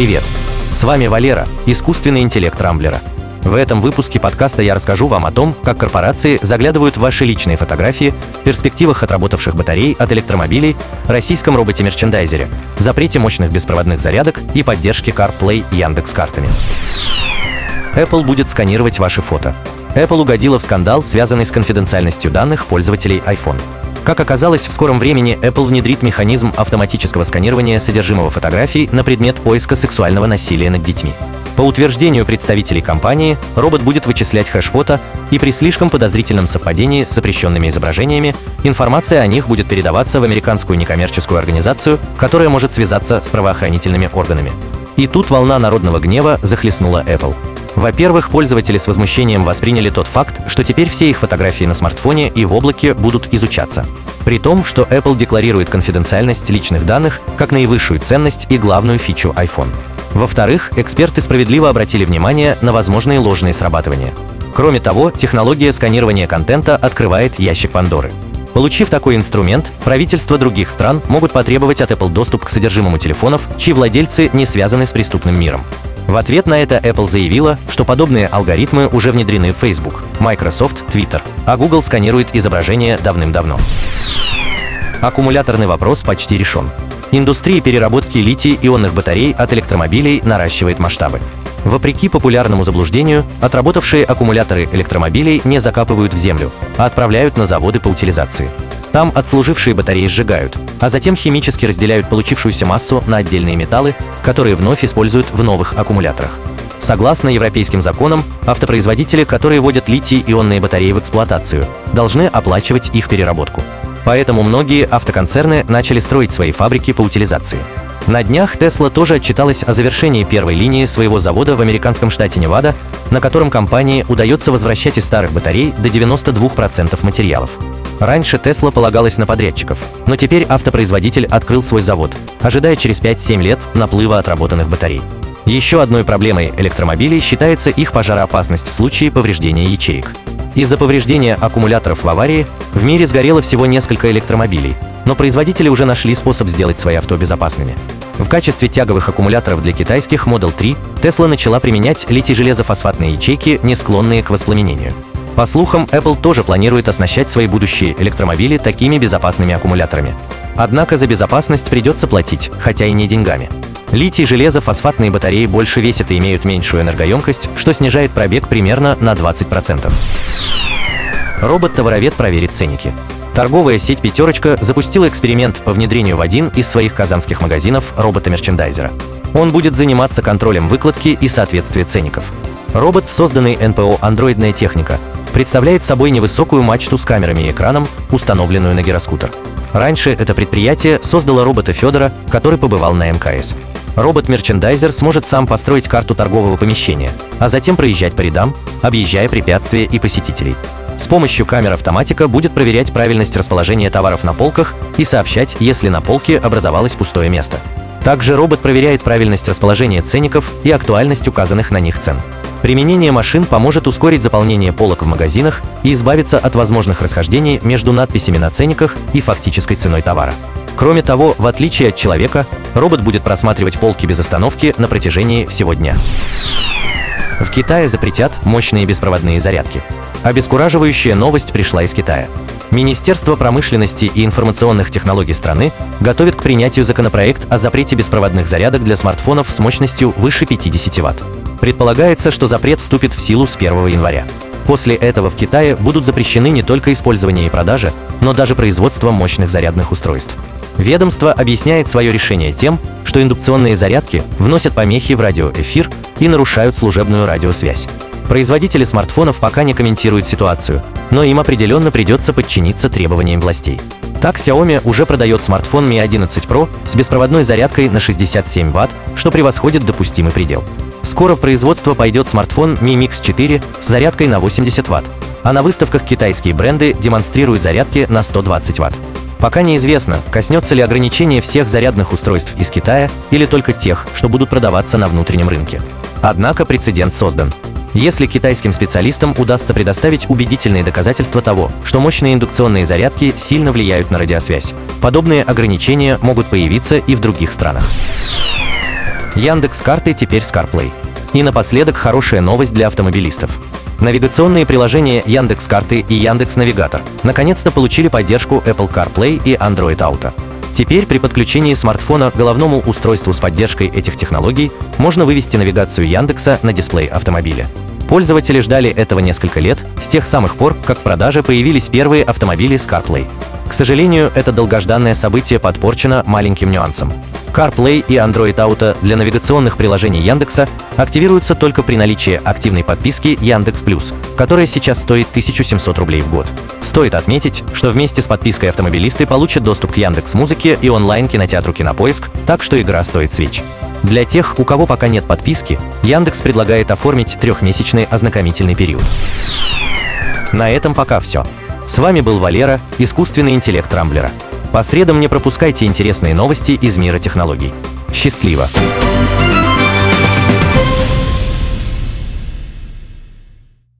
Привет! С вами Валера, искусственный интеллект Рамблера. В этом выпуске подкаста я расскажу вам о том, как корпорации заглядывают в ваши личные фотографии, перспективах отработавших батарей от электромобилей, российском роботе-мерчендайзере, запрете мощных беспроводных зарядок и поддержке CarPlay Яндекс картами. Apple будет сканировать ваши фото. Apple угодила в скандал, связанный с конфиденциальностью данных пользователей iPhone. Как оказалось, в скором времени Apple внедрит механизм автоматического сканирования содержимого фотографий на предмет поиска сексуального насилия над детьми. По утверждению представителей компании, робот будет вычислять хэш-фото, и при слишком подозрительном совпадении с запрещенными изображениями информация о них будет передаваться в американскую некоммерческую организацию, которая может связаться с правоохранительными органами. И тут волна народного гнева захлестнула Apple. Во-первых, пользователи с возмущением восприняли тот факт, что теперь все их фотографии на смартфоне и в облаке будут изучаться. При том, что Apple декларирует конфиденциальность личных данных как наивысшую ценность и главную фичу iPhone. Во-вторых, эксперты справедливо обратили внимание на возможные ложные срабатывания. Кроме того, технология сканирования контента открывает ящик Пандоры. Получив такой инструмент, правительства других стран могут потребовать от Apple доступ к содержимому телефонов, чьи владельцы не связаны с преступным миром. В ответ на это Apple заявила, что подобные алгоритмы уже внедрены в Facebook, Microsoft, Twitter, а Google сканирует изображения давным-давно. Аккумуляторный вопрос почти решен. Индустрия переработки литий-ионных батарей от электромобилей наращивает масштабы. Вопреки популярному заблуждению, отработавшие аккумуляторы электромобилей не закапывают в землю, а отправляют на заводы по утилизации. Там отслужившие батареи сжигают, а затем химически разделяют получившуюся массу на отдельные металлы, которые вновь используют в новых аккумуляторах. Согласно европейским законам, автопроизводители, которые вводят литий-ионные батареи в эксплуатацию, должны оплачивать их переработку. Поэтому многие автоконцерны начали строить свои фабрики по утилизации. На днях Tesla тоже отчиталась о завершении первой линии своего завода в американском штате Невада, на котором компании удается возвращать из старых батарей до 92% материалов. Раньше Tesla полагалась на подрядчиков, но теперь автопроизводитель открыл свой завод, ожидая через 5-7 лет наплыва отработанных батарей. Еще одной проблемой электромобилей считается их пожароопасность в случае повреждения ячеек. Из-за повреждения аккумуляторов в аварии в мире сгорело всего несколько электромобилей, но производители уже нашли способ сделать свои авто безопасными. В качестве тяговых аккумуляторов для китайских Model 3 Tesla начала применять литий-железофосфатные ячейки, не склонные к воспламенению. По слухам, Apple тоже планирует оснащать свои будущие электромобили такими безопасными аккумуляторами. Однако за безопасность придется платить, хотя и не деньгами. Литий, железо, фосфатные батареи больше весят и имеют меньшую энергоемкость, что снижает пробег примерно на 20%. Робот-товаровед проверит ценники. Торговая сеть «Пятерочка» запустила эксперимент по внедрению в один из своих казанских магазинов робота-мерчендайзера. Он будет заниматься контролем выкладки и соответствия ценников. Робот, созданный НПО «Андроидная техника», представляет собой невысокую мачту с камерами и экраном, установленную на гироскутер. Раньше это предприятие создало робота Федора, который побывал на МКС. Робот-мерчендайзер сможет сам построить карту торгового помещения, а затем проезжать по рядам, объезжая препятствия и посетителей. С помощью камер автоматика будет проверять правильность расположения товаров на полках и сообщать, если на полке образовалось пустое место. Также робот проверяет правильность расположения ценников и актуальность указанных на них цен. Применение машин поможет ускорить заполнение полок в магазинах и избавиться от возможных расхождений между надписями на ценниках и фактической ценой товара. Кроме того, в отличие от человека, робот будет просматривать полки без остановки на протяжении всего дня. В Китае запретят мощные беспроводные зарядки. Обескураживающая новость пришла из Китая. Министерство промышленности и информационных технологий страны готовит к принятию законопроект о запрете беспроводных зарядок для смартфонов с мощностью выше 50 Вт. Предполагается, что запрет вступит в силу с 1 января. После этого в Китае будут запрещены не только использование и продажа, но даже производство мощных зарядных устройств. Ведомство объясняет свое решение тем, что индукционные зарядки вносят помехи в радиоэфир и нарушают служебную радиосвязь. Производители смартфонов пока не комментируют ситуацию, но им определенно придется подчиниться требованиям властей. Так Xiaomi уже продает смартфон Mi 11 Pro с беспроводной зарядкой на 67 Вт, что превосходит допустимый предел. Скоро в производство пойдет смартфон Mi Mix 4 с зарядкой на 80 Вт, а на выставках китайские бренды демонстрируют зарядки на 120 Вт. Пока неизвестно, коснется ли ограничение всех зарядных устройств из Китая или только тех, что будут продаваться на внутреннем рынке. Однако прецедент создан. Если китайским специалистам удастся предоставить убедительные доказательства того, что мощные индукционные зарядки сильно влияют на радиосвязь, подобные ограничения могут появиться и в других странах. Яндекс карты теперь с CarPlay. И напоследок хорошая новость для автомобилистов. Навигационные приложения Яндекс Карты и Яндекс Навигатор наконец-то получили поддержку Apple CarPlay и Android Auto. Теперь при подключении смартфона к головному устройству с поддержкой этих технологий можно вывести навигацию Яндекса на дисплей автомобиля. Пользователи ждали этого несколько лет, с тех самых пор, как в продаже появились первые автомобили с CarPlay. К сожалению, это долгожданное событие подпорчено маленьким нюансом. CarPlay и Android Auto для навигационных приложений Яндекса активируются только при наличии активной подписки Яндекс Плюс, которая сейчас стоит 1700 рублей в год. Стоит отметить, что вместе с подпиской автомобилисты получат доступ к Яндекс Музыке и онлайн-кинотеатру Кинопоиск, так что игра стоит свеч. Для тех, у кого пока нет подписки, Яндекс предлагает оформить трехмесячный ознакомительный период. На этом пока все. С вами был Валера, искусственный интеллект Рамблера. По средам не пропускайте интересные новости из мира технологий. Счастливо!